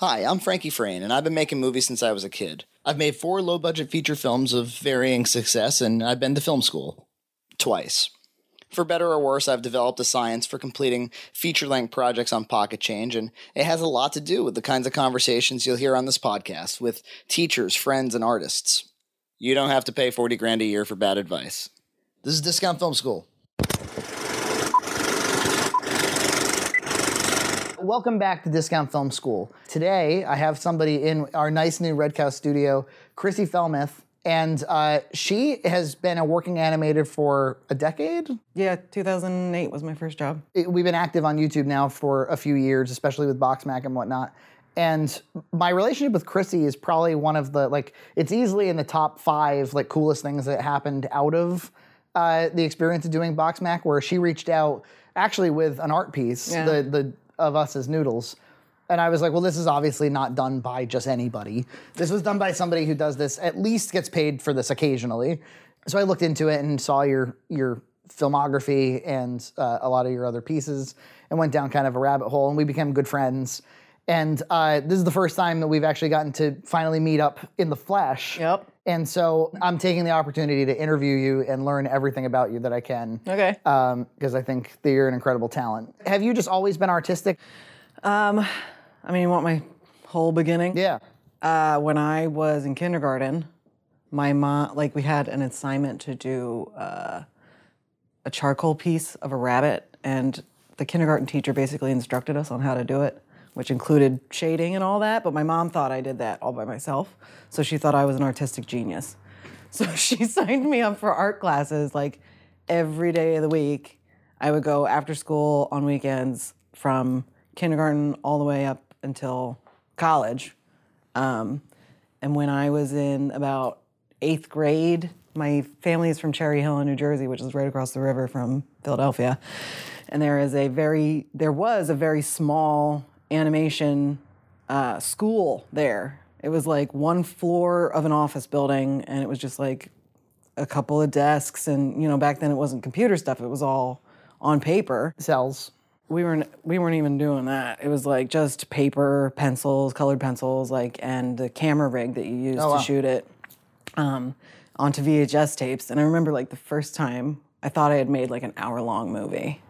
Hi, I'm Frankie Frayne, and I've been making movies since I was a kid. I've made four low budget feature films of varying success, and I've been to film school. Twice. For better or worse, I've developed a science for completing feature length projects on Pocket Change, and it has a lot to do with the kinds of conversations you'll hear on this podcast with teachers, friends, and artists. You don't have to pay 40 grand a year for bad advice. This is Discount Film School. Welcome back to Discount Film School. Today, I have somebody in our nice new Red Cow studio, Chrissy Felmuth, and uh, she has been a working animator for a decade. Yeah, 2008 was my first job. It- we've been active on YouTube now for a few years, especially with Boxmac and whatnot. And my relationship with Chrissy is probably one of the like it's easily in the top five like coolest things that happened out of uh, the experience of doing Boxmac, where she reached out actually with an art piece, Yeah. the the of us as noodles. And I was like, well, this is obviously not done by just anybody. This was done by somebody who does this, at least gets paid for this occasionally. So I looked into it and saw your your filmography and uh, a lot of your other pieces and went down kind of a rabbit hole and we became good friends. And uh, this is the first time that we've actually gotten to finally meet up in the flesh. Yep. And so I'm taking the opportunity to interview you and learn everything about you that I can. Okay. Because I think that you're an incredible talent. Have you just always been artistic? Um, I mean, you want my whole beginning? Yeah. Uh, when I was in kindergarten, my mom, like, we had an assignment to do uh, a charcoal piece of a rabbit, and the kindergarten teacher basically instructed us on how to do it, which included shading and all that. But my mom thought I did that all by myself, so she thought I was an artistic genius. So she signed me up for art classes like every day of the week. I would go after school on weekends from kindergarten all the way up until college. Um, and when I was in about eighth grade, my family is from Cherry Hill in New Jersey, which is right across the river from Philadelphia. And there is a very, there was a very small animation uh, school there. It was like one floor of an office building, and it was just like a couple of desks. And you know, back then it wasn't computer stuff; it was all on paper Cels. we weren't we weren't even doing that. It was like just paper, pencils, colored pencils, like and the camera rig that you used wow. to shoot it um, onto VHS tapes. And I remember like the first time I thought I had made like an hour long movie.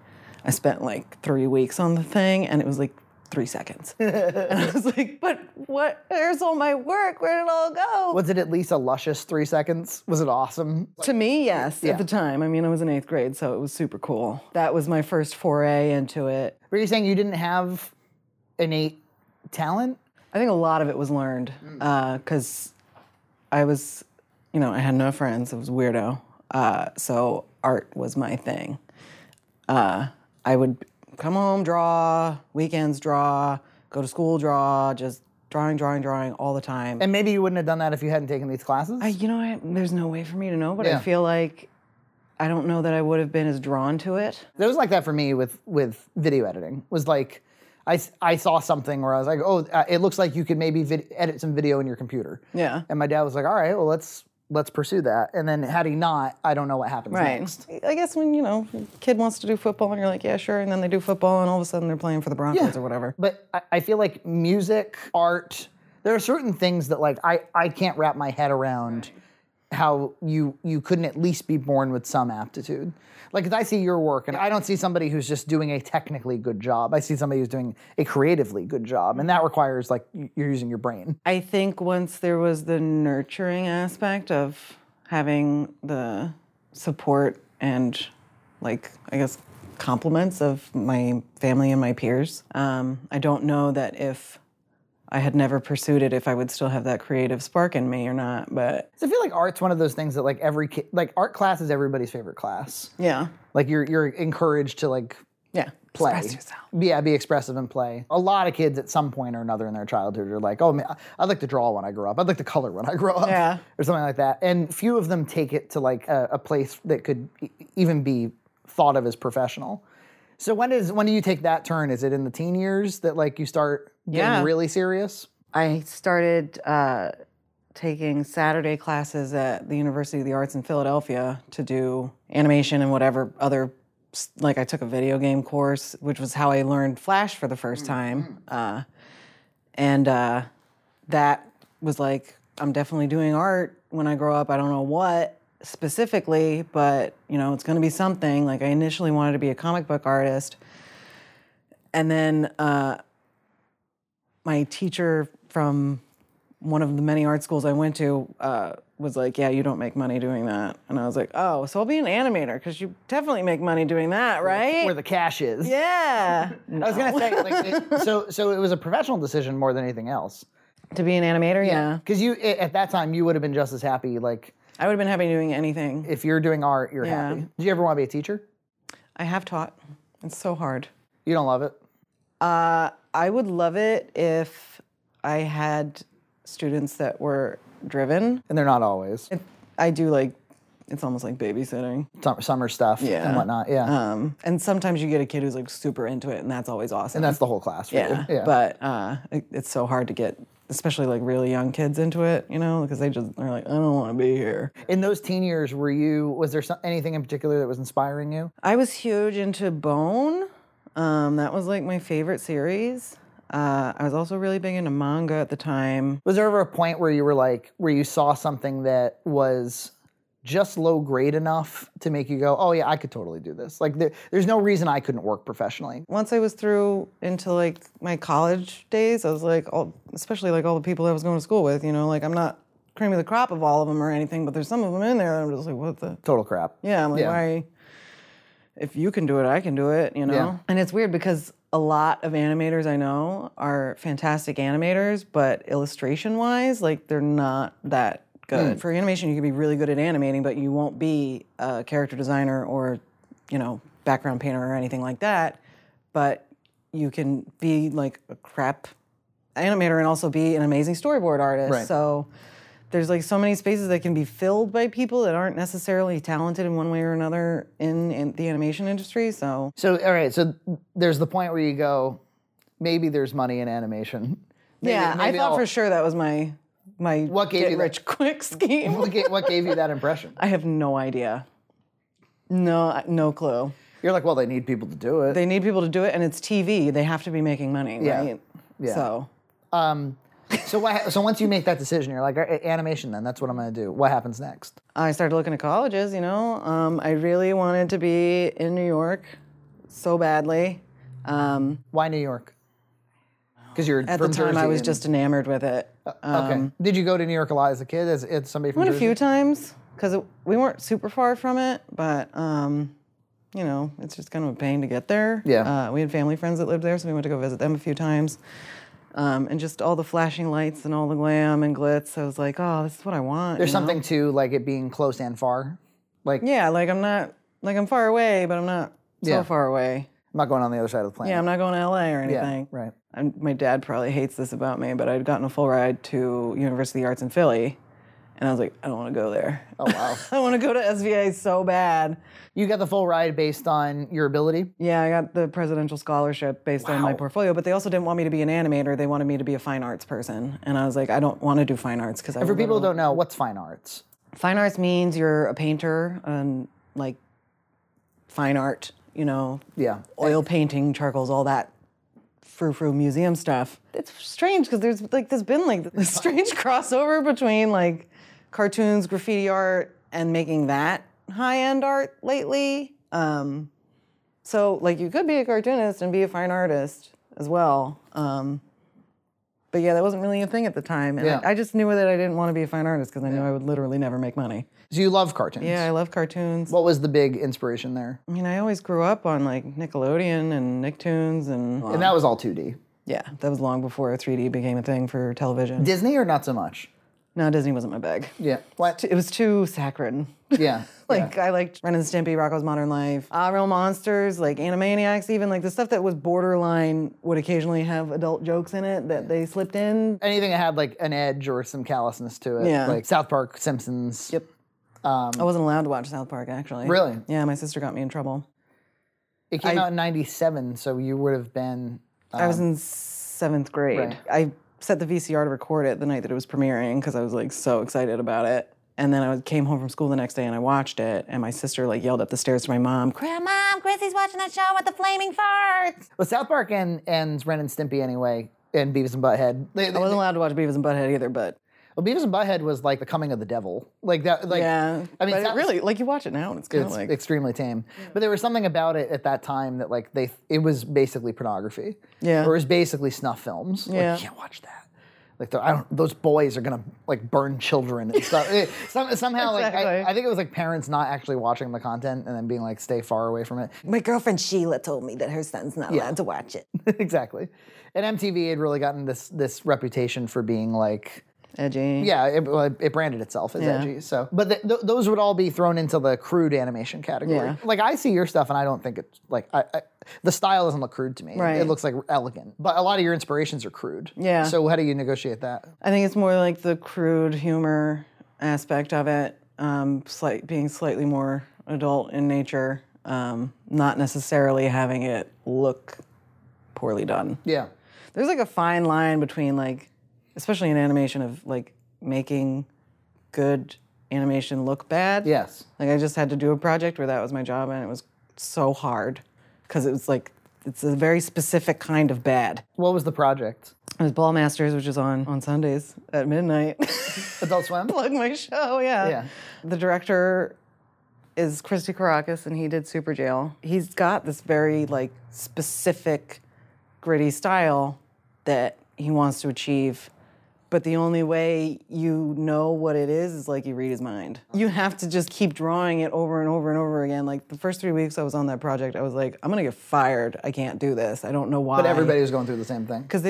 I spent like three weeks on the thing, and it was like three seconds. and I was like, "But what? There's all my work. Where did it all go?" Was it at least a luscious three seconds? Was it awesome? To me, yes, Yeah. at the time. I mean, I was in eighth grade, so it was super cool. That was my first foray into it. Were you saying you didn't have innate talent? I think a lot of it was learned because I was, you know, I had no friends. I was a weirdo. Uh, so art was my thing. Uh, I would come home, draw, weekends draw, go to school, draw, just drawing, drawing, drawing all the time. And maybe you wouldn't have done that if you hadn't taken these classes. I, you know, I, there's no way for me to know, but Yeah. I feel like I don't know that I would have been as drawn to it. It was like that for me with with video editing. Was like I, I saw something where I was like, oh, uh, it looks like you could maybe vid- edit some video in your computer. Yeah. And my dad was like, all right, well let's let's pursue that. And then had he not, I don't know what happens Right. next. I guess when, you know, kid wants to do football and you're like, yeah, sure. And then they do football and all of a sudden they're playing for the Broncos or whatever. But I, I feel like music, art, there are certain things that like I, I can't wrap my head around how you you couldn't at least be born with some aptitude. Like 'cause I see your work and I don't see somebody who's just doing a technically good job. I see somebody who's doing a creatively good job. And that requires like you're using your brain. I think once there was the nurturing aspect of having the support and, like, I guess, compliments of my family and my peers, um, I don't know that if I had never pursued it, if I would still have that creative spark in me or not. But So I feel like art's one of those things that like every kid like art class is everybody's favorite class. yeah, Like you're you're encouraged to like yeah, play. Express yourself. Yeah, be expressive and play. A lot of kids at some point or another in their childhood are like, oh, man, I'd like to draw when I grow up. I'd like to color when I grow up. Yeah. Or something like that. And few of them take it to like a, a place that could e- even be thought of as professional. So when is when do you take that turn? Is it in the teen years that like you start Yeah. really serious? I started uh, taking Saturday classes at the University of the Arts in Philadelphia to do animation and whatever other. Like I took a video game course, which was how I learned Flash for the first time. Uh, and uh, that was like I'm definitely doing art when I grow up. I don't know what specifically, but you know, it's going to be something. Like I initially wanted to be a comic book artist, and then uh, my teacher from one of the many art schools I went to uh, was like, "Yeah, you don't make money doing that," and I was like, "Oh, so I'll be an animator because you definitely make money doing that, right?" Where the cash is. yeah, I was gonna say, like, it- so so it was a professional decision more than anything else. to be an animator, yeah. Because you i- at that time you would have been just as happy. Like I would have been happy doing anything. if you're doing art, you're Yeah. happy. Do you ever want to be a teacher? I have taught. It's so hard. You don't love it. Uh, I would love it if I had students that were driven. And they're not always I do like, it's almost like babysitting. Sum- summer stuff Yeah. and whatnot. Yeah, Um, and sometimes you get a kid who's like super into it, and that's always awesome. and that's the whole class. For yeah. you. yeah. But uh, it, it's so hard to get, especially like really young kids into it, you know, because they just they're like, I don't want to be here. in those teen years, were you? Was there some, anything in particular that was inspiring you? I was huge into Bone. Um, that was like my favorite series. Uh, I was also really big into manga at the time. Was there ever a point where you were like, where you saw something that was just low grade enough to make you go, oh yeah, I could totally do this. Like there, there's no reason I couldn't work professionally. Once I was through into like my college days, I was like, all, especially like all the people I was going to school with, you know, like I'm not cream of the crop of all of them or anything, but there's some of them in there that I'm just like, what the? Total crap. Yeah, I'm like, Yeah. why? If you can do it, I can do it, you know? Yeah. And it's weird because a lot of animators I know are fantastic animators, but illustration wise, like they're not that good. Hmm. For animation, you can be really good at animating, but you won't be a character designer or, you know, background painter or anything like that. But you can be like a crap animator and also be an amazing storyboard artist. Right. So there's like so many spaces that can be filled by people that aren't necessarily talented in one way or another in, in the animation industry. So So all right, so there's the point where you go, maybe there's money in animation. Maybe- yeah, I thought I'll- for sure that was my my What gave get you that- rich quick scheme. What gave, what gave you that impression? I have no idea. No, no clue. You're like, well, they need people to do it. They need people to do it, and it's TV. They have to be making money, Yeah. right? Yeah. So um, so what? So once you make that decision, you're like, "All right, animation. Then that's what I'm going to do. What happens next? I started looking at colleges. You know, um, I really wanted to be in New York so badly. Um, Why New York? Because you're at the time, I was and- just enamored with it. okay. Did you go to New York a lot as a kid? As, as somebody from Went a few times because we weren't super far from it, but um, you know, it's just kind of a pain to get there. Yeah. Uh, we had family friends that lived there, so we went to go visit them a few times. Um, and just all the flashing lights and all the glam and glitz. I was like, oh, this is what I want. There's you know? something to like it being close and far. Like Yeah, like I'm not like I'm far away, but I'm not so Yeah. far away. I'm not going on the other side of the planet. Yeah, I'm not going to LA or Yeah, anything. right. And my dad probably hates this about me, but I'd gotten a full ride to University of the Arts in Philly, and I was like, I don't want to go there. Oh wow. I want to go to SVA so bad. you got the full ride based on your ability. Yeah, I got the presidential scholarship based on my portfolio, but they also didn't want me to be an animator. They wanted me to be a fine arts person, and I was like, I don't want to do fine arts because For people who don't know, what's fine arts? fine arts means you're a painter and like fine art, you know, Yeah. oil painting, charcoals, all that frou frou museum stuff. It's strange because there's like there's been like this strange crossover between like cartoons, graffiti art, and making that high end art lately. Um, so like you could be a cartoonist and be a fine artist as well. Um, but yeah, that wasn't really a thing at the time, and Yeah. I, I just knew that I didn't want to be a fine artist because I knew I would literally never make money. So you love cartoons. Yeah, I love cartoons. What was the big inspiration there? I mean, I always grew up on like Nickelodeon and Nicktoons, and And that was all 2D. yeah, that was long before 3D became a thing for television. Disney or not so much? No, Disney wasn't my bag. Yeah. What? It was too saccharine. Yeah. like I liked Ren and Stimpy, Rocko's Modern Life, Ah Real Monsters, like Animaniacs, even like the stuff that was borderline would occasionally have adult jokes in it that they slipped in. Anything that had like an edge or some callousness to it. Yeah. Like South Park, Simpsons. Yep. I wasn't allowed to watch South Park actually. Really? Yeah, my sister got me in trouble. It came I- out in 97, so you would have been. I was in seventh grade. right. I set the VCR to record it the night that it was premiering because I was like so excited about it. And then I came home from school the next day and I watched it. And my sister like yelled up the stairs to my mom, "Grandma, Chrissy's watching that show with the flaming farts." But South Park and, and Ren and Stimpy, anyway, and Beavis and Butthead. They, I wasn't allowed to watch Beavis and Butthead either, but well, Beavis and Butthead was like the coming of the devil. Like that. Like yeah. I mean, but it really, like you watch it now and it's kind of like, extremely tame. But there was something about it at that time that like they it was basically pornography. Yeah. Or it was basically snuff films. Like, Yeah. you can't watch that. Like I don't, those boys are gonna like burn children and stuff. It- some, somehow, like Exactly. I, I think it was like parents not actually watching the content and then being like, stay far away from it. my girlfriend Sheila told me that her son's not allowed to watch it. exactly. And MTV had really gotten this this reputation for being like Edgy. yeah, it, well, it branded itself as Yeah. edgy. So, but th- th- those would all be thrown into the crude animation category. Yeah. Like I see your stuff, and I don't think it's like I, I, the style doesn't look crude to me. Right. It looks like elegant, but a lot of your inspirations are crude. Yeah. So how do you negotiate that? I think it's more like the crude humor aspect of it, um, slight, being slightly more adult in nature, um, not necessarily having it look poorly done. Yeah. There's like a fine line between like, especially in animation, of like making good animation look bad. Yes. Like I just had to do a project where that was my job, and it was so hard because it was like it's a very specific kind of bad. What was the project? It was Ballmastrz, which is on on Sundays at midnight. Adult Swim. Plug my show, yeah. Yeah. The director is Christy Karacas, and he did Superjail. He's got this very like specific, gritty style that he wants to achieve. But the only way you know what it is is like you read his mind. You have to just keep drawing it over and over and over again. Like the first three weeks I was on that project, I was like, I'm gonna get fired. I can't do this. I don't know why But everybody was going through the same thing. because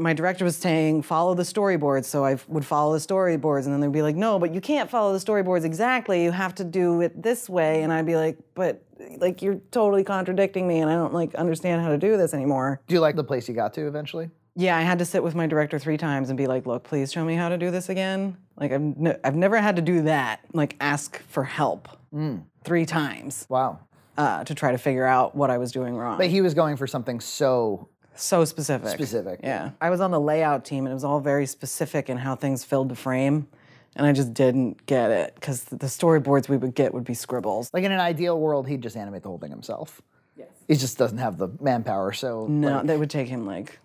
my director was saying follow the storyboards so i would follow the storyboards and then they'd be like no but you can't follow the storyboards exactly you have to do it this way and i'd be like but like you're totally contradicting me and i don't like understand how to do this anymore Do you like the place you got to eventually? Yeah i had to sit with my director three times and be like look please show me how to do this again like i've, n- I've never had to do that like ask for help three times Wow. uh, to try to figure out what i was doing wrong But he was going for something so so specific. Specific. Yeah. I was on the layout team and it was all very specific in how things filled the frame. And I just didn't get it because the storyboards we would get would be scribbles. like in an ideal world, he'd just animate the whole thing himself. Yes. He just doesn't have the manpower. So No, like, that would take him like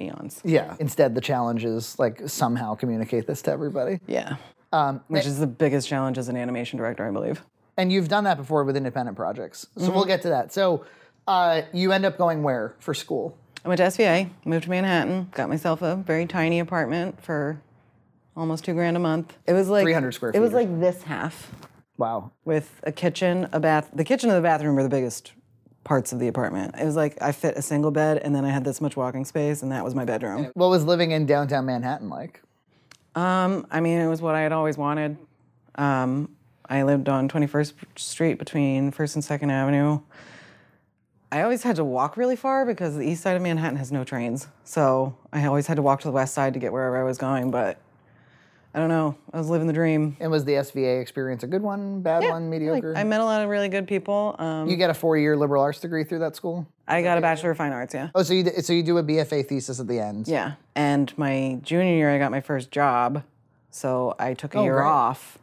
eons. yeah. Instead, the challenge is like somehow communicate this to everybody. Yeah. Um, Which is the biggest challenge as an animation director, I believe. And you've done that before with independent projects. So we'll get to that. So uh, you end up going where for school? I went to SVA, moved to Manhattan, got myself a very tiny apartment for almost two grand a month. It was like 300 square feet. It was like this half. Wow. with a kitchen, a bath. The kitchen and the bathroom were the biggest parts of the apartment. It was like I fit a single bed, and then I had this much walking space, and that was my bedroom. What was living in downtown Manhattan like? Um, I mean, it was what I had always wanted. Um, I lived on 21st Street between First and Second Avenue. I always had to walk really far because the east side of Manhattan has no trains. So I always had to walk to the west side to get wherever I was going. But I don't know. I was living the dream. And was the SVA experience a good one, bad one, Like, mediocre? I met a lot of really good people. Um, you get a four-year liberal arts degree through that school? I got a Bachelor of Fine Arts, yeah. Oh, so you so you do a BFA thesis at the end? Yeah. And my junior year, I got my first job. So I took a year great. off.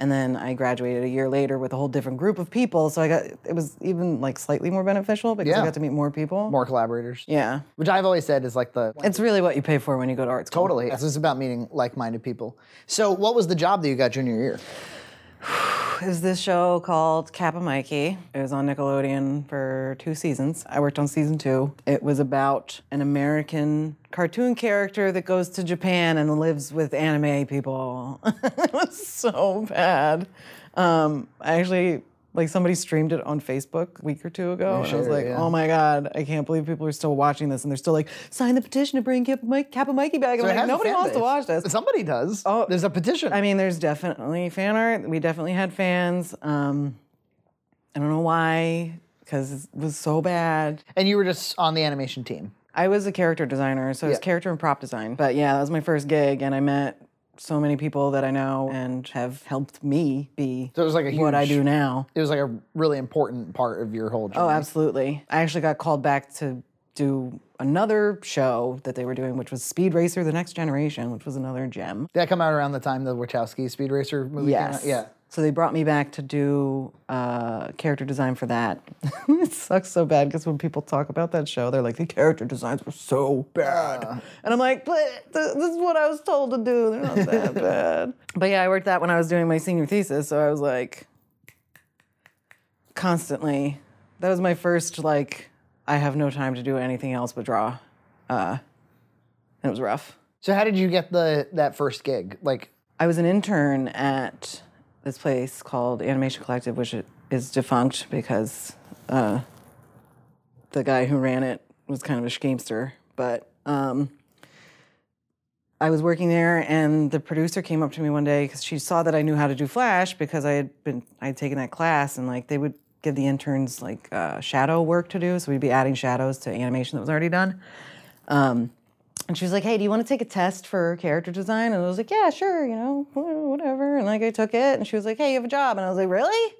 And then I graduated a year later with a whole different group of people. So I got, it was even like slightly more beneficial because Yeah. I got to meet more people. More collaborators. Yeah. Which I've always said is like the It's really what you pay for when you go to art school. totally. This is about meeting like-minded people. So, what was the job that you got junior year? It was this show called Kappa Mikey. It was on Nickelodeon for two seasons. I worked on season two. It was about an American cartoon character that goes to Japan and lives with anime people. it was so bad. Um, I actually, like, somebody streamed it on Facebook a week or two ago. and I was like, yeah. oh my God, I can't believe people are still watching this. And they're still like, sign the petition to bring Kappa, Mike, Kappa Mikey back. I'm like, nobody wants to watch this. Somebody does. Oh, there's a petition. I mean, there's definitely fan art. We definitely had fans. Um, I don't know why, because it was so bad. and you were just on the animation team. I was a character designer, so it was character and prop design. But yeah, that was my first gig, and I met so many people that I know and have helped me be So it was like a what I do now. It was like a really important part of your whole journey. Oh, absolutely. I actually got called back to do another show that they were doing, which was Speed Racer: The Next Generation, which was another gem. Did that come out around the time the Wachowski Speed Racer movie came out? Yeah. So they brought me back to do uh, character design for that. it sucks so bad because when people talk about that show, they're like, the character designs were so bad. and I'm like, but th- this is what I was told to do. They're not that bad. But yeah, I worked that when I was doing my senior thesis. So I was like, constantly. That was my first, like, I have no time to do anything else but draw. Uh, and it was rough. So how did you get the that first gig? Like, I was an intern at this place called Animation Collective, which is defunct because uh, the guy who ran it was kind of a schemester. But um, I was working there, and the producer came up to me one day because she saw that I knew how to do Flash because I had been I had taken that class, and like they would give the interns like uh, shadow work to do, so we'd be adding shadows to animation that was already done. Um, and she was like, "Hey, do you want to take a test for character design?" And I was like, "Yeah, sure, you know, whatever." And like I took it, and she was like, "Hey, you have a job," and I was like, "Really?"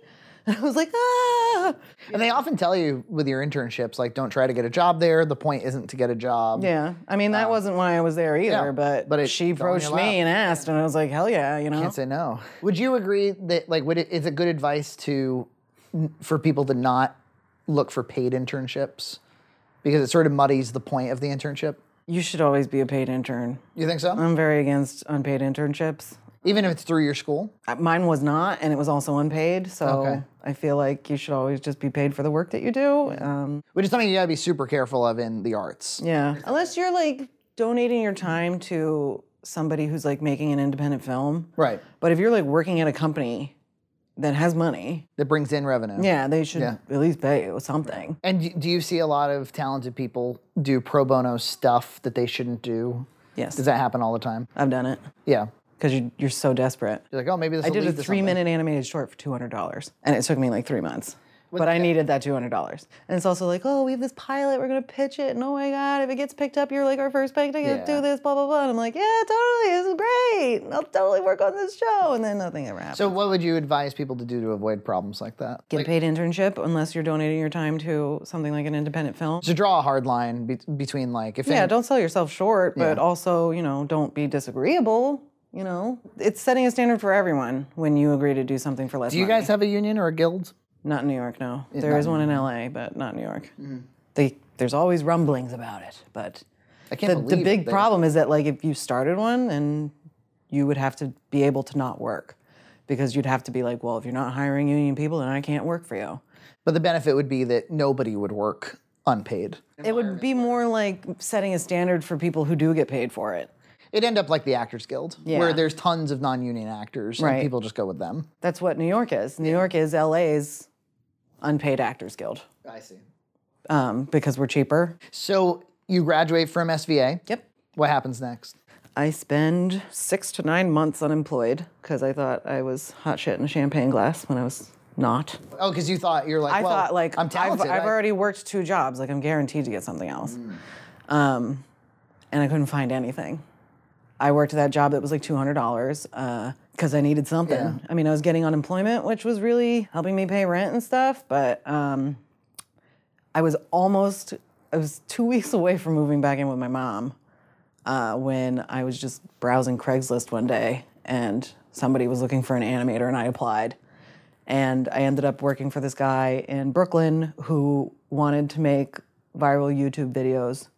And I was like, "Ah." and they often tell you with your internships, like, don't try to get a job there. The point isn't to get a job. Yeah, I mean that wasn't why I was there either, yeah, but but she fell in your approached me and asked, and I was like, "Hell yeah," you know. Can't say no. Would you agree that like would it is it good advice to for people to not look for paid internships because it sort of muddies the point of the internship? You should always be a paid intern. You think so? I'm very against unpaid internships. Even if it's through your school? Uh, Mine was not, and it was also unpaid. So Okay. I feel like you should always just be paid for the work that you do. Um, Which is something you gotta be super careful of in the arts. yeah, unless you're like donating your time to somebody who's like making an independent film. Right. But if you're like working at a company that has money, That brings in revenue. yeah, they should Yeah. at least pay you something. And do- you see a lot of talented people do pro bono stuff that they shouldn't do? Yes, Does that happen all the time? I've done it Yeah. because you, you're so desperate. You're like, oh, maybe this I did a three-minute animated short for two hundred dollars, and it took me like three months. But I needed that two hundred dollars, and it's also like, oh, we have this pilot, we're gonna pitch it, and oh my god, if it gets picked up, you're like our first pick to Yeah. do this, blah blah blah. And I'm like, yeah, totally, this is great. I'll totally work on this show, and then nothing ever happens. So, what would you advise people to do to avoid problems like that? Get a paid internship unless you're donating your time to something like an independent film. To draw a hard line be- between like if Yeah, don't sell yourself short, but also, you know, don't be disagreeable. You know, it's setting a standard for everyone when you agree to do something for less Do you money. guys have a union or a guild? Not in New York, no. There is one in LA, but not New York. Mm-hmm. They, there's always rumblings about it, but I can't the, the big it. Problem is that like if you started one, then you would have to be able to not work because you'd have to be like, well, if you're not hiring union people, then I can't work for you. But the benefit would be that nobody would work unpaid. It would be more like setting a standard for people who do get paid for it. It'd end up like the Actors Guild, where there's tons of non-union actors, and people just go with them. That's what New York is. New York is LA's unpaid actors guild I see. um, because we're cheaper. So you graduate from SVA. Yep. What happens next? I spend six to nine months unemployed because I thought I was hot shit in a champagne glass when I was not. Oh, because you thought you're like, I well, thought like I'm I've, talented. I've I- already worked two jobs. Like I'm guaranteed to get something else. Mm. Um, and I couldn't find anything. I worked at that job that was like two hundred dollars because I needed something. Yeah. I mean, I was getting unemployment, which was really helping me pay rent and stuff. But um, I was almost I was two weeks away from moving back in with my mom uh, when I was just browsing Craigslist one day and somebody was looking for an animator and I applied. And I ended up working for this guy in Brooklyn who wanted to make viral YouTube videos,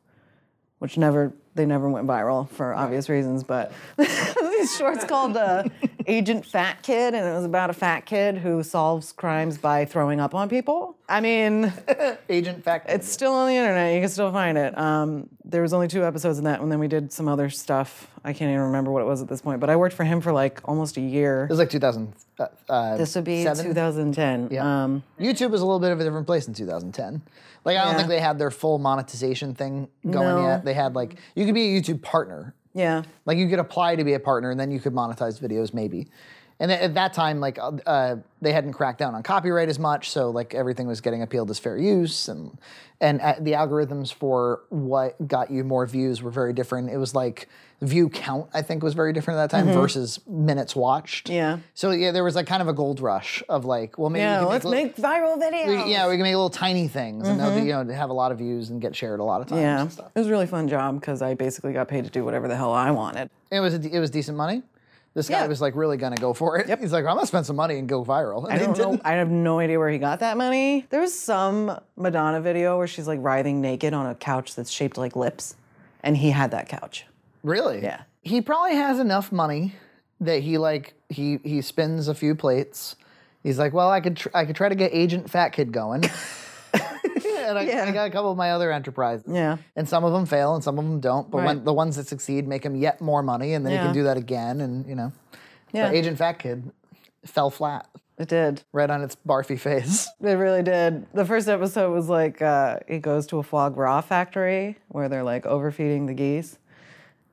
which never they never went viral for obvious reasons. But these shorts called uh, Agent Fat Kid, and it was about a fat kid who solves crimes by throwing up on people. I mean, Agent Fact. it's still on the internet. You can still find it. Um, there was only two episodes in that, and then we did some other stuff. I can't even remember what it was at this point. But I worked for him for like almost a year. it was like 2000. Uh, uh, This would be seven? 2010. Yeah. Um, YouTube was a little bit of a different place in 2010. Like I don't Yeah. think they had their full monetization thing going No. yet. They had like you could be a YouTube partner. Yeah. Like you could apply to be a partner and then you could monetize videos maybe. And at that time, like uh, uh, they hadn't cracked down on copyright as much, so like everything was getting appealed as fair use, and and uh, the algorithms for what got you more views were very different. It was like view count, I think, was very different at that time versus minutes watched. Mm-hmm. Yeah. So yeah, there was like kind of a gold rush of like, well, maybe we Yeah, can let's little- make viral videos. we- yeah, we can make little tiny things and they'll be, you know have a lot of views and get shared a lot of times. Yeah, and stuff. it was a really fun job because I basically got paid to do whatever the hell I wanted. It was it was decent money. This guy Yeah. was like really gonna go for it. He's like, I'm gonna spend some money and go viral. And I don't know. I have no idea where he got that money. There was some Madonna video where she's like writhing naked on a couch that's shaped like lips, and he had that couch. Really? Yeah. He probably has enough money that he like he he spins a few plates. He's like, well, I could tr- I could try to get Agent Fat Kid going. and I, Yeah. I got a couple of my other enterprises. Yeah. And some of them fail and some of them don't. But when the ones that succeed make him yet more money, and then he can do that again. And you know, Yeah. Agent Fat Kid fell flat It did. right on its barfy face. It really did. The first episode was like uh, he goes to a foie gras factory where they're like overfeeding the geese,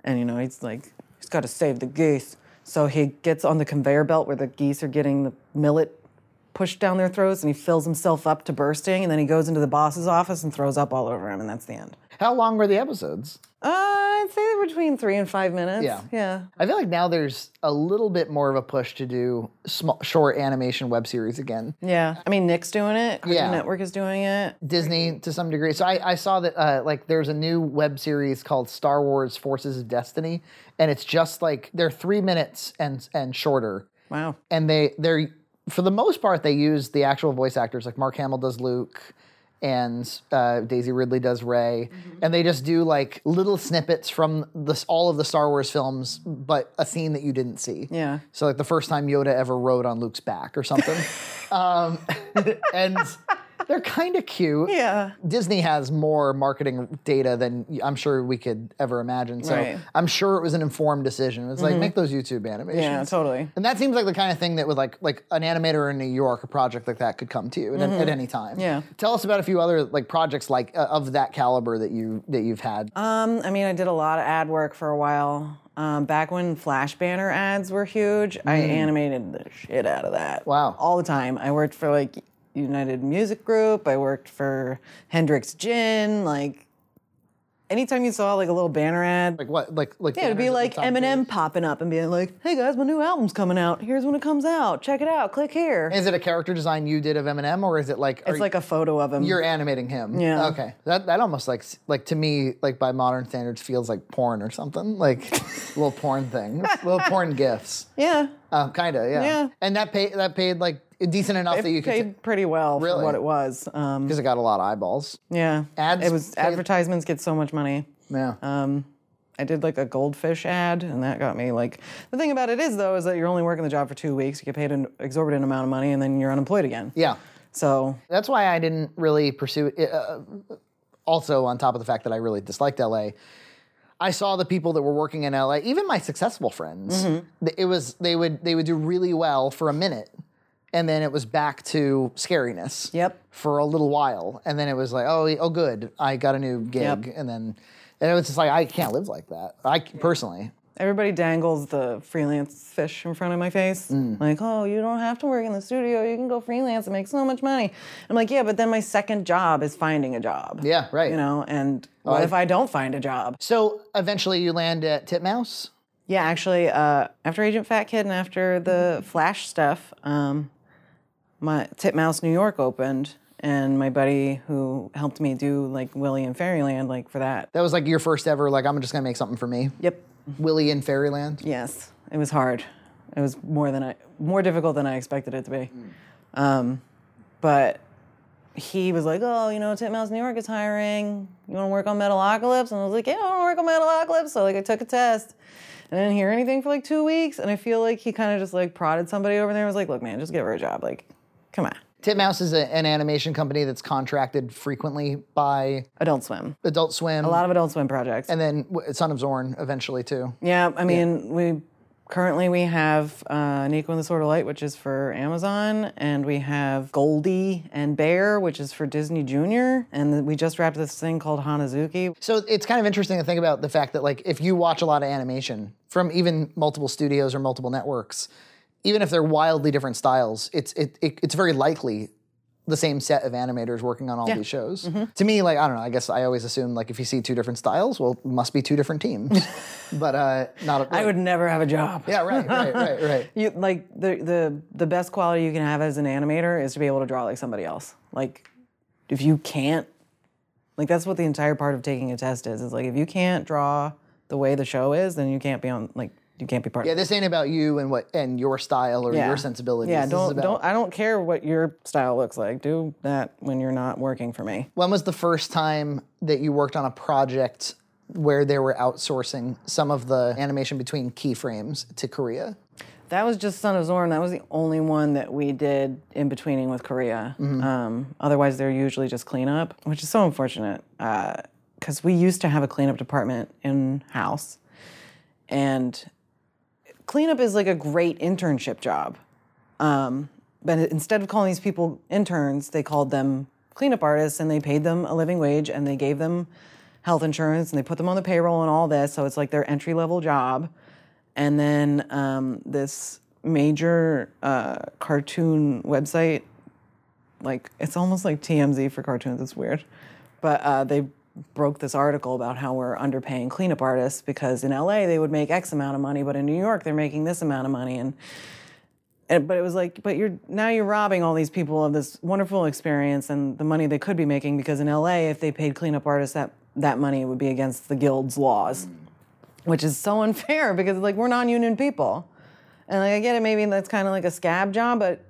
and you know he's like he's got to save the geese. So he gets on the conveyor belt where the geese are getting the millet pushed down their throats, and he fills himself up to bursting, and then he goes into the boss's office and throws up all over him, and that's the end. How long were the episodes? Uh, I'd say they're between three and five minutes. Yeah. Yeah. I feel like now there's a little bit more of a push to do small, short animation web series again. Yeah. I mean, Nick's doing it. Cartoon Yeah. Network is doing it. Disney to some degree. So I, I saw that uh, like there's a new web series called Star Wars Forces of Destiny, and it's just like they're three minutes and and shorter, Wow. and they they're for the most part they use the actual voice actors like Mark Hamill does Luke. And uh, Daisy Ridley does Rey, and they just do like little snippets from this, all of the Star Wars films, but a scene that you didn't see. Yeah. So like the first time Yoda ever rode on Luke's back or something, um, and they're kind of cute. Yeah. Disney has more marketing data than I'm sure we could ever imagine. So Right. I'm sure it was an informed decision. It was like make those YouTube animations. Yeah, totally. And that seems like the kind of thing that would like like an animator in New York, a project like that could come to you at, at any time. Mm-hmm. Yeah. Tell us about a few other like projects like uh, of that caliber that you that you've had. Um, I mean, I did a lot of ad work for a while. Um, back when flash banner ads were huge, I animated the shit out of that. Mm. Wow. All the time. I worked for like United Music Group. I worked for Hendrick's Gin. Like, anytime you saw like a little banner ad, like what like like yeah, it'd be like the top of Eminem page? popping up and being like, "Hey guys, my new album's coming out. Here's when it comes out. Check it out. Click here." Is it a character design you did of Eminem, or is it like It's like a photo of him. You're animating him. Yeah. Okay. That that almost like like to me like by modern standards feels like porn or something like little porn things, little porn gifs. yeah, Um, kind of yeah. Yeah. And that paid that paid like decent enough that you it could paid pretty well Really? for what it was. Um, because it got a lot of eyeballs. yeah, Ads It was paid- advertisements get so much money. Yeah. Um, I did like a goldfish ad, and that got me like. The thing about it is though, is that you're only working the job for two weeks. You get paid an exorbitant amount of money, and then you're unemployed again. yeah. So That's why I didn't really pursue it. Uh, also, on top of the fact that I really disliked LA, I saw the people that were working in LA, even my successful friends. Mm-hmm. It was they would they would do really well for a minute, and then it was back to scariness. Yep. For a little while, and then it was like, oh, oh, good, I got a new gig, Yep. and then and it was just like I can't live like that. I personally. Everybody dangles the freelance fish in front of my face, Mm. like, "Oh, you don't have to work in the studio. You can go freelance and make so much money." I'm like, "Yeah, but then my second job is finding a job." Yeah, right. You know, and what I- if I don't find a job? So eventually, you land at Titmouse. Yeah, actually, uh, after Agent Fat Kid and after the Flash stuff, um, my Titmouse New York opened, and my buddy who helped me do like Willie and Fairyland, like for that. That was like your first ever. Like I'm just gonna make something for me. Yep. Willie in Fairyland. Yes, it was hard. It was more than I, more difficult than I expected it to be. Um, but he was like, "Oh, you know, Titmouse New York is hiring. You want to work on Metalocalypse?" And I was like, "Yeah, I want to work on Metalocalypse." So like, I took a test. and I didn't hear anything for like two weeks, and I feel like he kind of just like prodded somebody over there. and was like, "Look, man, just give her a job. Like, come on." Titmouse is a, an animation company that's contracted frequently by Adult Swim. Adult Swim, A lot of Adult Swim projects. and then w- Son of Zorn eventually too. Yeah, I mean, we currently we have uh, Nico and the Sword of Light, which is for Amazon, and we have Goldie and Bear, which is for Disney Junior, and we just wrapped this thing called Hanazuki. So it's kind of interesting to think about the fact that like if you watch a lot of animation from even multiple studios or multiple networks, even if they're wildly different styles, it's it, it it's very likely the same set of animators working on all these shows. Mm-hmm. To me, like I don't know, I guess I always assume like if you see two different styles, well, it must be two different teams. but uh, not. I would never have a job. Yeah, right, right, right, right. You like the the the best quality you can have as an animator is to be able to draw like somebody else. Like if you can't like that's what the entire part of taking a test is. Is like if you can't draw the way the show is, then you can't be on like you can't be part Yeah, of it. Yeah, this ain't about you and what and your style or your sensibilities. Yeah, don't about- don't I don't care what your style looks like. Do that when you're not working for me. When was the first time that you worked on a project where they were outsourcing some of the animation between keyframes to Korea? That was just Son of Zorn. That was the only one that we did in betweening with Korea. Mm-hmm. Um, otherwise, they're usually just cleanup, which is so unfortunate because we used to have a cleanup department in house, and cleanup is like a great internship job. Um, but instead of calling these people interns, they called them cleanup artists, and they paid them a living wage, and they gave them health insurance, and they put them on the payroll and all this. So it's like their entry level job. And then um, this major uh, cartoon website, like it's almost like TMZ for cartoons. It's weird, but uh, they broke this article about how we're underpaying cleanup artists because in LA they would make X amount of money, but in New York they're making this amount of money, and and, but it was like, but you're now you're robbing all these people of this wonderful experience and the money they could be making because in LA, if they paid cleanup artists that that money would be against the guild's laws, which is so unfair because like we're non-union people, and like I get it, maybe that's kind of like a scab job, but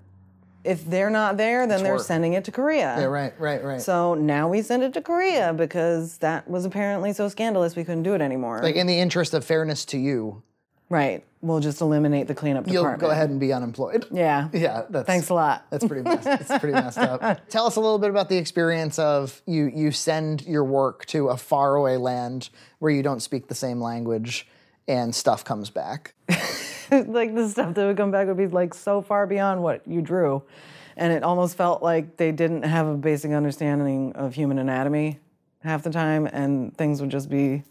if they're not there, then they're work. sending it to Korea. Yeah, right, right, right. So now we send it to Korea because that was apparently so scandalous we couldn't do it anymore. like in the interest of fairness to you, right. We'll just eliminate the cleanup you'll department. go ahead and be unemployed. Yeah. Yeah, that's Thanks a lot. That's pretty messed. It's pretty messed up. Tell us a little bit about the experience of you. You send your work to a faraway land where you don't speak the same language, and stuff comes back. like the stuff that would come back would be like so far beyond what you drew. And it almost felt like they didn't have a basic understanding of human anatomy half the time, and things would just be.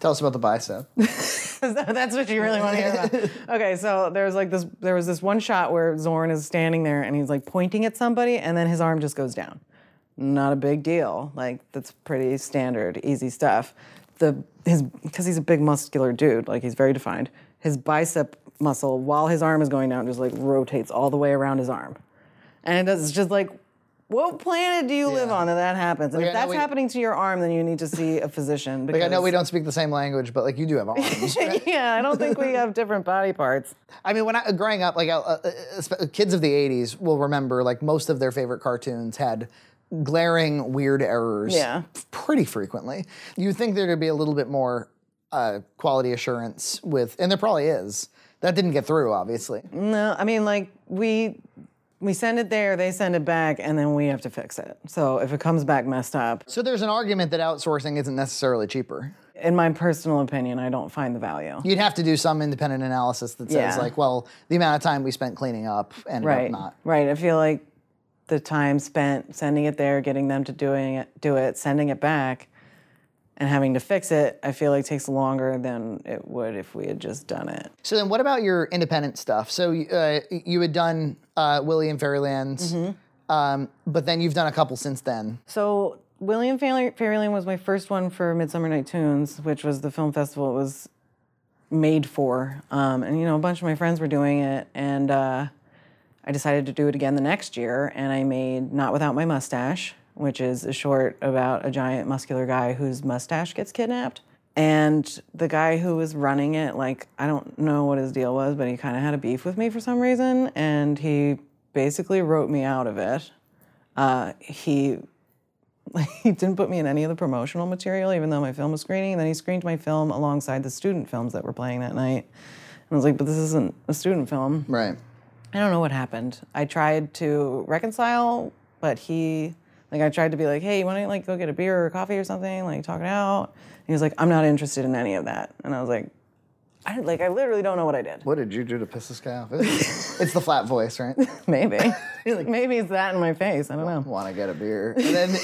Tell us about the bicep. That's what you really want to hear about. Okay, so there's like this. There was this one shot where Zorn is standing there and he's like pointing at somebody, and then his arm just goes down. Not a big deal. Like that's pretty standard, easy stuff. The his because he's a big muscular dude, like he's very defined. His bicep muscle, while his arm is going down, just like rotates all the way around his arm, and. It's just like. What planet do you live on that that happens? And Like, if that's we- happening to your arm, then you need to see a physician. Because, Like I know we don't speak the same language, but like you do have arms. right? yeah, I don't think we have different body parts. I mean, when I growing up, like uh, uh, uh, kids of the '80s will remember, like most of their favorite cartoons had glaring weird errors. Yeah. pretty frequently. You think there'd be a little bit more uh, quality assurance with, and there probably is. That didn't get through, obviously. No, I mean like we we send it there, they send it back, and then we have to fix it. So if it comes back messed up, So there's an argument that outsourcing isn't necessarily cheaper. in my personal opinion, I don't find the value. You'd have to do some independent analysis that says, Yeah. like, well, the amount of time we spent cleaning up and Right. not. Right. I feel like the time spent sending it there, getting them to doing it, do it, sending it back, and having to fix it, I feel like takes longer than it would if we had just done it. So then, what about your independent stuff? So uh, you had done uh, Willie and Fairylands, Mm-hmm. um, but then you've done a couple since then. So William Fairy- Fairyland was my first one for Midsummer Night Toons, which was the film festival it was made for. Um, and you know, a bunch of my friends were doing it, and uh, I decided to do it again the next year. And I made Not Without My Mustache, which is a short about a giant muscular guy whose mustache gets kidnapped. And the guy who was running it, like, I don't know what his deal was, but he kind of had a beef with me for some reason, and he basically wrote me out of it. Uh, he he didn't put me in any of the promotional material, even though my film was screening. And then he screened my film alongside the student films that were playing that night. And I was like, but this isn't a student film. Right. I don't know what happened. I tried to reconcile, but he, like, I tried to be like, hey, you want to like go get a beer or coffee or something, like talk it out. And he was like, I'm not interested in any of that. And I was like, I like, I literally don't know what I did. What did you do to piss this guy off? it's the flat voice, right? Maybe, He's like, maybe it's that in my face. I don't know. Want to get a beer? And then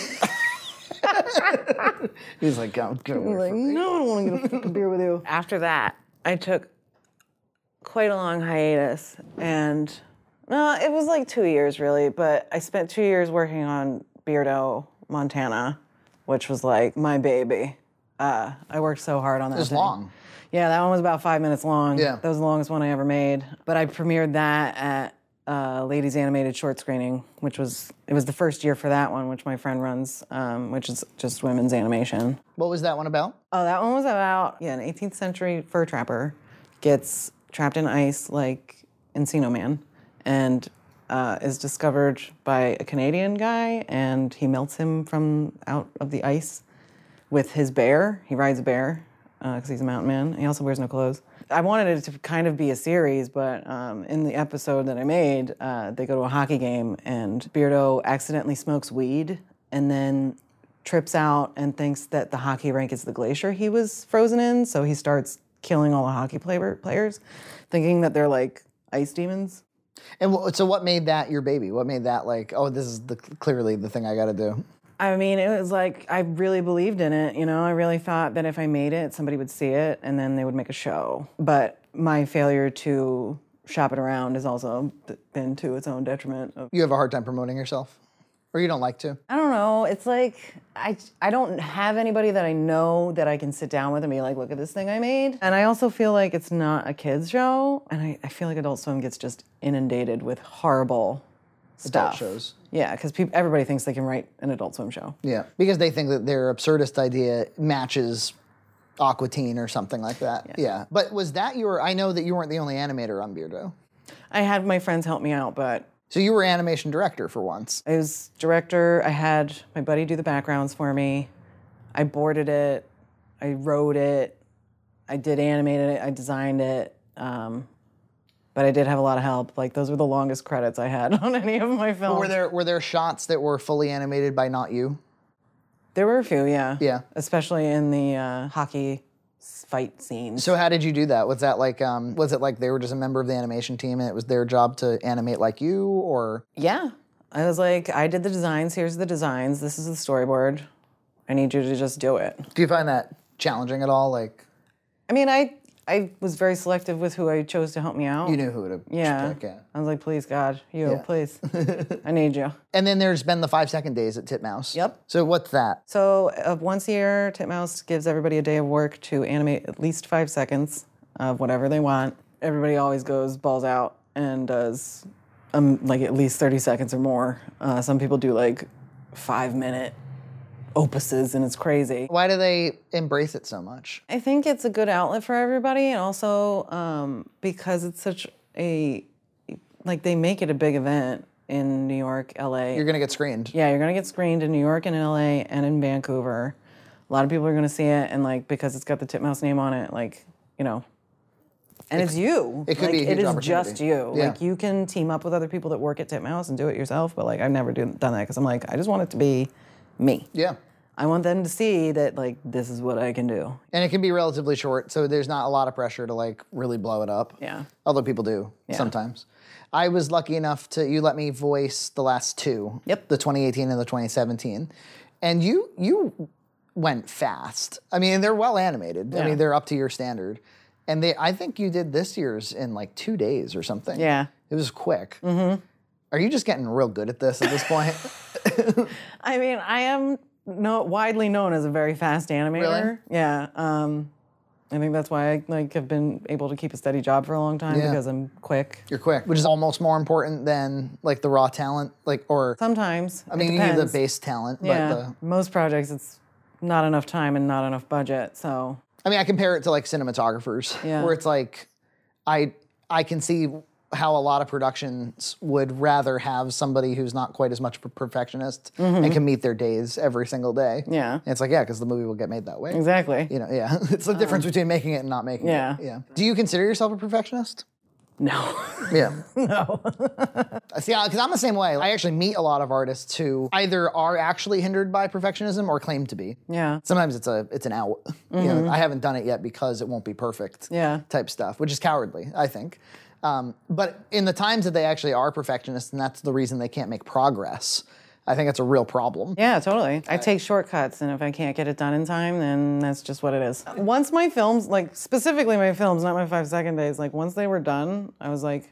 he's like, "Go, go away like, from me." no, I don't want to get a fucking beer with you. After that, I took quite a long hiatus, and no, it was like two years really. But I spent two years working on Beardo, Montana, which was like my baby. Uh, I worked so hard on that. It was thing. long. Yeah, that one was about five minutes long. Yeah. That was the longest one I ever made. But I premiered that at uh, Ladies Animated Short Screening, which was, it was the first year for that one, which my friend runs, um, which is just women's animation. What was that one about? Oh, that one was about, yeah, an 18th century fur trapper gets trapped in ice like Encino Man and uh, is discovered by a Canadian guy and he melts him from out of the ice with his bear. He rides a bear because he's a mountain man. He also wears no clothes. I wanted it to kind of be a series, but um, in the episode that I made, uh, they go to a hockey game and Beardo accidentally smokes weed and then trips out and thinks that the hockey rink is the glacier he was frozen in. So he starts killing all the hockey player, players, thinking that they're like ice demons. And so, what made that your baby? What made that like, oh, this is the clearly the thing I got to do? I mean, it was like I really believed in it. You know, I really thought that if I made it, somebody would see it and then they would make a show. But my failure to shop it around has also been to its own detriment. Of, You have a hard time promoting yourself, or you don't like to? I don't know. It's like I I don't have anybody that I know that I can sit down with and be like, look at this thing I made. And I also feel like it's not a kids show, and I, I feel like Adult Swim gets just inundated with horrible stuff. Adult shows. Yeah, because everybody thinks they can write an Adult Swim show. Yeah, because they think that their absurdist idea matches Aqua Teen or something like that. Yeah. Yeah. But was that your? I know that you weren't the only animator on Beardo. I had my friends help me out, but So you were animation director for once. I was director. I had my buddy do the backgrounds for me. I boarded it. I wrote it. I did animate it. I designed it. Um, but I did have a lot of help. Like those were the longest credits I had on any of my films. Were there were there shots that were fully animated by not you? There were a few, yeah. Yeah. Especially in the uh, hockey fight scenes. So how did you do that? Was that like um, was it like they were just a member of the animation team and it was their job to animate like you or yeah. I was like, I did the designs. Here's the designs. This is the storyboard. I need you to just do it. do you find that challenging at all? Like I mean, I I was very selective with who I chose to help me out. you knew who to Yeah. pick, yeah. I was like, please, God, you, Yeah. please. I need you. And then there's been the five second days at Titmouse. Yep. So what's that? So uh, once a year, Titmouse gives everybody a day of work to animate at least five seconds of whatever they want. Everybody always goes balls out and does um, like at least 30 seconds or more. Uh, some people do like five minute opuses and it's crazy. Why do they embrace it so much? I think it's a good outlet for everybody, and also um, because it's such a like they make it a big event in New York, LA. You're gonna get screened. yeah, you're gonna get screened in New York and in LA and in Vancouver. A lot of people are gonna see it, and like because it's got the Titmouse name on it, like you know. And it's you. it could like, be It is just you. Yeah. Like you can team up with other people that work at Titmouse and do it yourself. But like I've never do, done that because I'm like I just want it to be me. Yeah. I want them to see that like this is what I can do. And it can be relatively short, so there's not a lot of pressure to like really blow it up. Yeah. Although people do sometimes. I was lucky enough to you let me voice the last two. Yep. The 2018 and the 2017. And you you went fast. I mean, they're well animated. Yeah. I mean, they're up to your standard. And they I think you did this year's in like 2 days or something. Yeah. It was quick. Mm-hmm. Are you just getting real good at this at this point? I mean, I am no, widely known as a very fast animator. Really? Yeah. Um, I think that's why I like have been able to keep a steady job for a long time Yeah. because I'm quick. You're quick, which is almost more important than like the raw talent, like or Sometimes. I mean, you need the base talent, Yeah. but the, Most projects, it's not enough time and not enough budget. So I mean, I compare it to like cinematographers, Yeah. where it's like, I I can see how a lot of productions would rather have somebody who's not quite as much of a perfectionist and can meet their days every single day. Mm-hmm. Yeah. and it's like yeah, because the movie will get made that way. exactly. You know, yeah, it's the difference between making it and not making yeah. it. Yeah. Do you consider yourself a perfectionist? No. Yeah. no. See, because I'm the same way. I actually meet a lot of artists who either are actually hindered by perfectionism or claim to be. yeah. Sometimes it's a it's an out. You know, I haven't done it yet because it won't be perfect. Mm-hmm. Yeah. Type stuff, which is cowardly, I think. Um, but in the times that they actually are perfectionists, and that's the reason they can't make progress. I think it's a real problem. Yeah, totally. I take shortcuts, and if I can't get it done in time, then that's just what it is. Once my films, like specifically my films, not my five second days, like once they were done, I was like,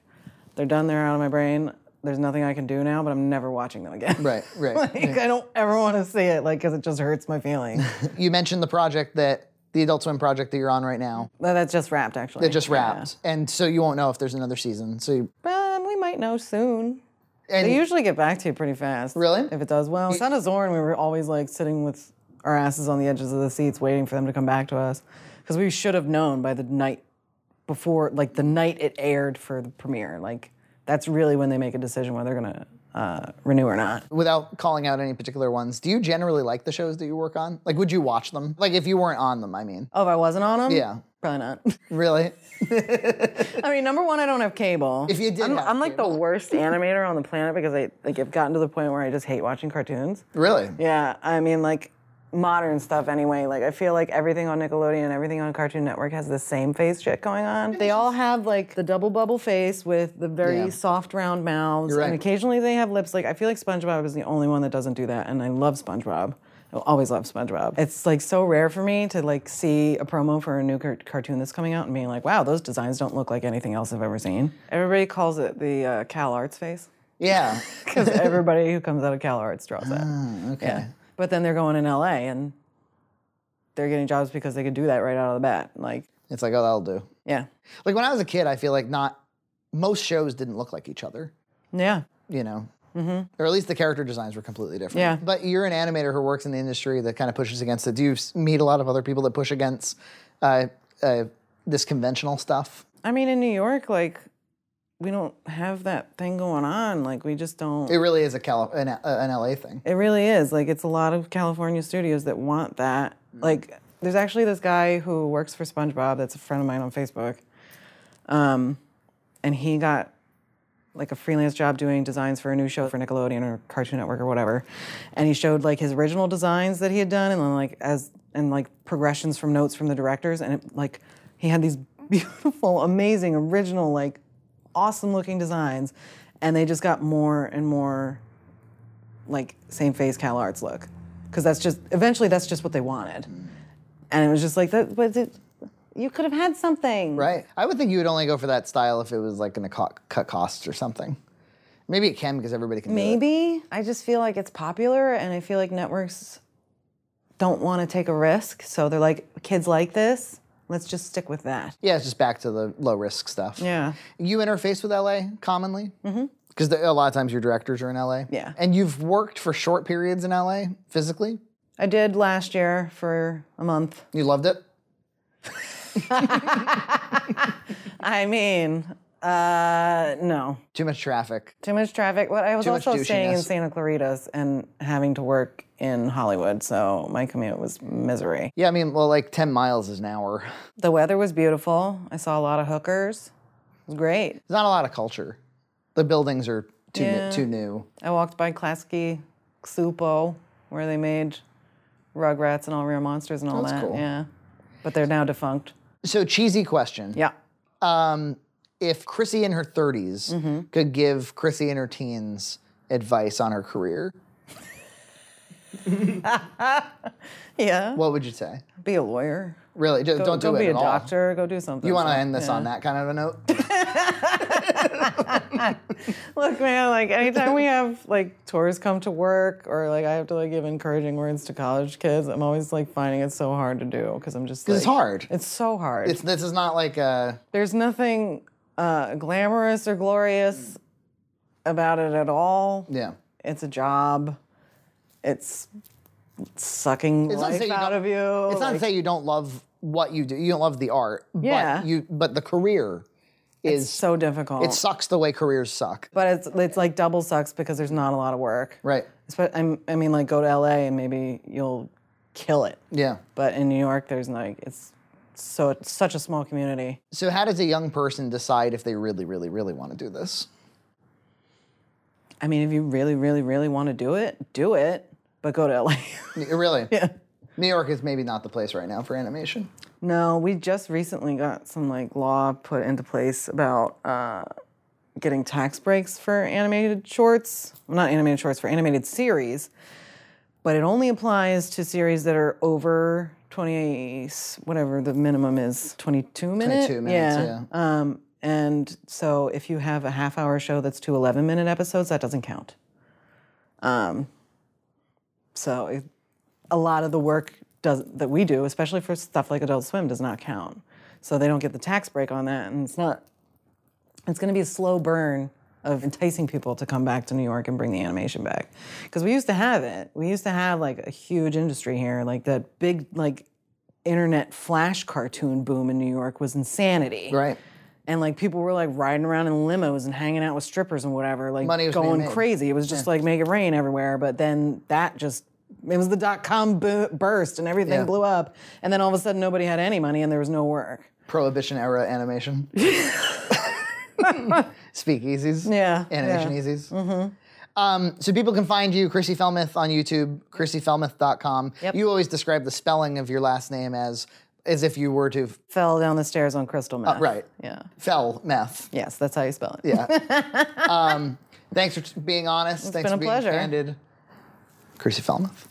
they're done, they're out of my brain. There's nothing I can do now, but I'm never watching them again. Right, right. like, I don't ever want to see it, like, because it just hurts my feelings. You mentioned the project that the Adult Swim project that you're on right now. but that's just wrapped, actually. It just Yeah. wrapped, and so you won't know if there's another season. So you, But we might know soon. and They usually get back to you pretty fast. Really? If it does well. Son of Zorn, we were always like sitting with our asses on the edges of the seats waiting for them to come back to us. Because we should have known by the night before, like the night it aired for the premiere. Like, that's really when they make a decision whether they're going to uh, renew or not. without calling out any particular ones, do you generally like the shows that you work on? Like, would you watch them? Like, if you weren't on them, I mean. Oh, if I wasn't on them? Yeah. Probably not. Really? I mean, number one, I don't have cable. If you did I'm, I'm like the worst animator on the planet because I like I've gotten to the point where I just hate watching cartoons. Really? Yeah, I mean, like modern stuff anyway. Like, I feel like everything on Nickelodeon and everything on Cartoon Network has the same face shit going on. They all have like the double bubble face with the very Yeah. soft round mouths, right. and occasionally they have lips. Like, I feel like SpongeBob is the only one that doesn't do that, and I love SpongeBob. I always love SpongeBob. It's like so rare for me to like see a promo for a new car- cartoon that's coming out and being like, "Wow, those designs don't look like anything else I've ever seen." Everybody calls it the uh, Cal Arts face Yeah. because everybody who comes out of Cal Arts draws that. Ah, okay. Yeah. But then they're going in LA and they're getting jobs because they could do that right out of the bat. Like, It's like, oh, that'll do. yeah. Like when I was a kid, I feel like not most shows didn't look like each other. Yeah. You know. Mm-hmm. Or at least the character designs were completely different. Yeah. But you're an animator who works in the industry that kind of pushes against it. Do you meet a lot of other people that push against uh, uh, this conventional stuff? I mean, in New York, like, we don't have that thing going on. Like, we just don't. It really is a Cali- an, uh, an LA thing. It really is. Like, it's a lot of California studios that want that. Like, there's actually this guy who works for SpongeBob that's a friend of mine on Facebook. Um, and he got like a freelance job doing designs for a new show for Nickelodeon or Cartoon Network or whatever. And he showed like his original designs that he had done and then like as and like progressions from notes from the directors and it like he had these beautiful, amazing, original, like awesome looking designs. And they just got more and more like same face Cal Arts look. Because that's just eventually that's just what they wanted. And it was just like that but it, you could have had something. Right. I would think you would only go for that style if it was like going to co- cut costs or something. Maybe it can because everybody can do it. Maybe. I just feel like it's popular and I feel like networks don't want to take a risk. So they're like, kids like this, let's just stick with that. Yeah, it's just back to the low risk stuff. Yeah. You interface with LA commonly? Mm-hmm. Because a lot of times your directors are in LA. Yeah. And you've worked for short periods in LA physically? I did last year for a month. You loved it? I mean, uh, no. Too much traffic. Too much traffic. But I was Too much also staying in douchiness. Santa Clarita's and having to work in Hollywood. So my commute was misery. Yeah, I mean, well, like 10 miles is an hour. The weather was beautiful. I saw a lot of hookers. It was great. There's not a lot of culture. The buildings are too, Yeah. new, too new. I walked by Klasky Csupo, where they made Rugrats and All Real Monsters and all That's that. cool. Yeah. But they're now defunct. So, cheesy question. Yeah. Um, if Chrissy in her 30s Mm-hmm. could give Chrissy in her teens advice on her career, Yeah. what would you say? be a lawyer. Really? Just Go, don't do go it be a all. doctor. Go do something. You want to end this Yeah. on that kind of a note? Look, man, like anytime we have like tours come to work or like I have to like give encouraging words to college kids, I'm always like finding it so hard to do because I'm just like, it's hard. It's so hard. It's, this is not like a. There's nothing uh, glamorous or glorious about it at all. Yeah. It's a job. It's sucking It's life out of you. It's not to say you don't love what you do. You don't love the art. Yeah. But you. But the career is. it's so difficult. it sucks the way careers suck. but it's it's like double sucks because there's not a lot of work. Right. I'm, I mean, like go to LA and maybe you'll kill it. Yeah. But in New York, there's like it's so it's such a small community. So how does a young person decide if they really, really, really want to do this? I mean, if you really, really, really want to do it, do it. But go to LA. Really? yeah. New York is maybe not the place right now for animation. No, we just recently got some like law put into place about uh, getting tax breaks for animated shorts. Well, not animated shorts, for animated series. But it only applies to series that are over 20, whatever the minimum is, 22 minutes. 22 minutes, yeah. Um, and so if you have a half hour show that's two 11 minute episodes, that doesn't count. Um, so it, a lot of the work does, that we do, especially for stuff like Adult Swim, does not count. So they don't get the tax break on that, and it's not. It's going to be a slow burn of enticing people to come back to New York and bring the animation back, because we used to have it. We used to have like a huge industry here, like that big like internet flash cartoon boom in New York was insanity. Right. And like people were like riding around in limos and hanging out with strippers and whatever, like Money was being going made. crazy. It was just like make it rain everywhere. But then that just it was the dot com bo- burst and everything Yeah. blew up. And then all of a sudden nobody had any money and there was no work. Prohibition era animation. Speakeasies. Yeah, Animation yeah. easies. Mm-hmm. Um, so people can find you, Chrissy Fellmeth, on YouTube, chrissyfellmeth.com. Yep. You always describe the spelling of your last name as as if you were to Fell down the stairs on crystal meth. Uh, right. Yeah. fell meth. Yes, that's how you spell it. Yeah. um, thanks for t- being honest. thanks been for a being pleasure. candid. Chrissy Fellmeth.